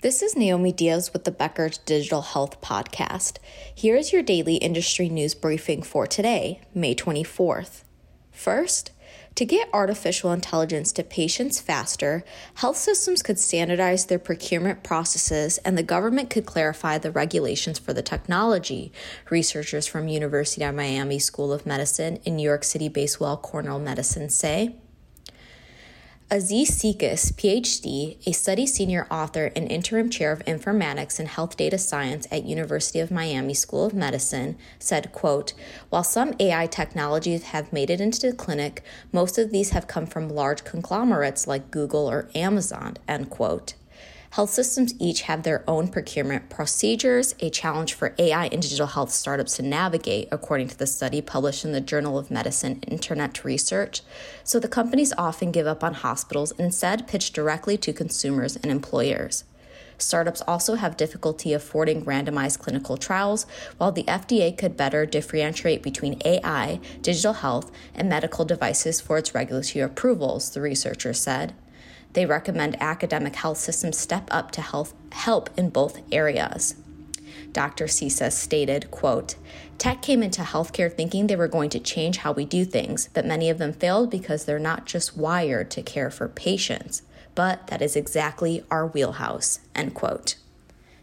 This is Naomi Diaz with the Becker's Digital Health Podcast. Here is your daily industry news briefing for today, May 24th. First, to get artificial intelligence to patients faster, health systems could standardize their procurement processes and the government could clarify the regulations for the technology, researchers from University of Miami School of Medicine and New York City-based Weill Cornell Medicine say. Aziz Seixas, PhD, a study senior author and interim chair of informatics and health data science at University of Miami School of Medicine, said, quote, While some AI technologies have made it into the clinic, most of these have come from large conglomerates like Google or Amazon, end quote. Health systems each have their own procurement procedures, a challenge for AI and digital health startups to navigate, according to the study published in the Journal of Medicine Internet Research. So the companies often give up on hospitals and instead pitch directly to consumers and employers. Startups also have difficulty affording randomized clinical trials, while the FDA could better differentiate between AI, digital health, and medical devices for its regulatory approvals, the researcher said. They recommend academic health systems step up to help, help in both areas. Dr. Seixas stated, quote, Tech came into healthcare thinking they were going to change how we do things, but many of them failed because they're not just wired to care for patients. But that is exactly our wheelhouse, end quote.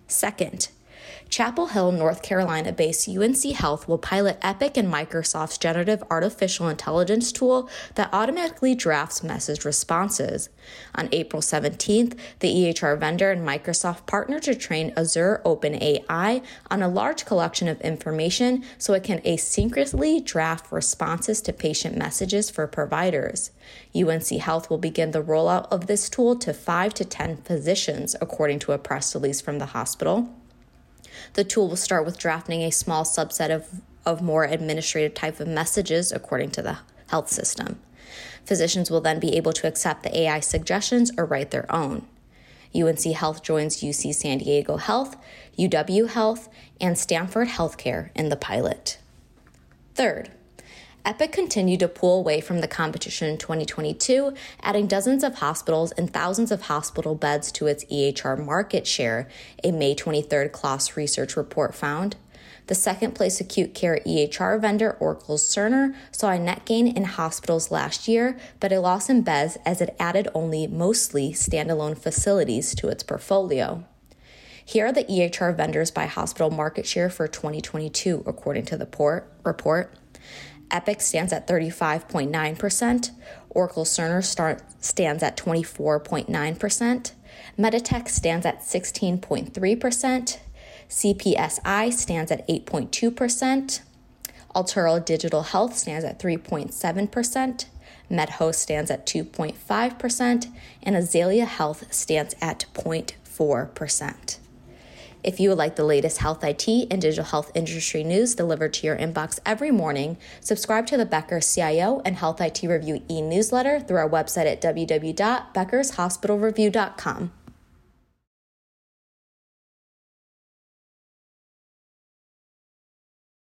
Second, Chapel Hill, North Carolina based UNC Health will pilot Epic and Microsoft's generative artificial intelligence tool that automatically drafts message responses. On April 17th, the EHR vendor and Microsoft partnered to train Azure OpenAI on a large collection of information so it can asynchronously draft responses to patient messages for providers. UNC Health will begin the rollout of this tool to 5 to 10 physicians, according to a press release from the hospital. The tool will start with drafting a small subset of, of more administrative type of messages according to the health system. Physicians will then be able to accept the AI suggestions or write their own. UNC Health joins UC San Diego Health, UW Health, and Stanford Healthcare in the pilot. Third, Epic continued to pull away from the competition in 2022, adding dozens of hospitals and thousands of hospital beds to its EHR market share, a May 23rd KLAS research report found. The second place acute care EHR vendor, Oracle Cerner, saw a net gain in hospitals last year, but a loss in beds as it added only mostly standalone facilities to its portfolio. Here are the EHR vendors by hospital market share for 2022, according to the port, report. Epic stands at 35.9%, Oracle Cerner start, stands at 24.9%, Meditech stands at 16.3%, CPSI stands at 8.2%, Altera Digital Health stands at 3.7%, MedHost stands at 2.5%, and Azalea Health stands at 0.4%. If you would like the latest health IT and digital health industry news delivered to your inbox every morning, subscribe to the Becker CIO and Health IT Review e newsletter through our website at www.beckershospitalreview.com.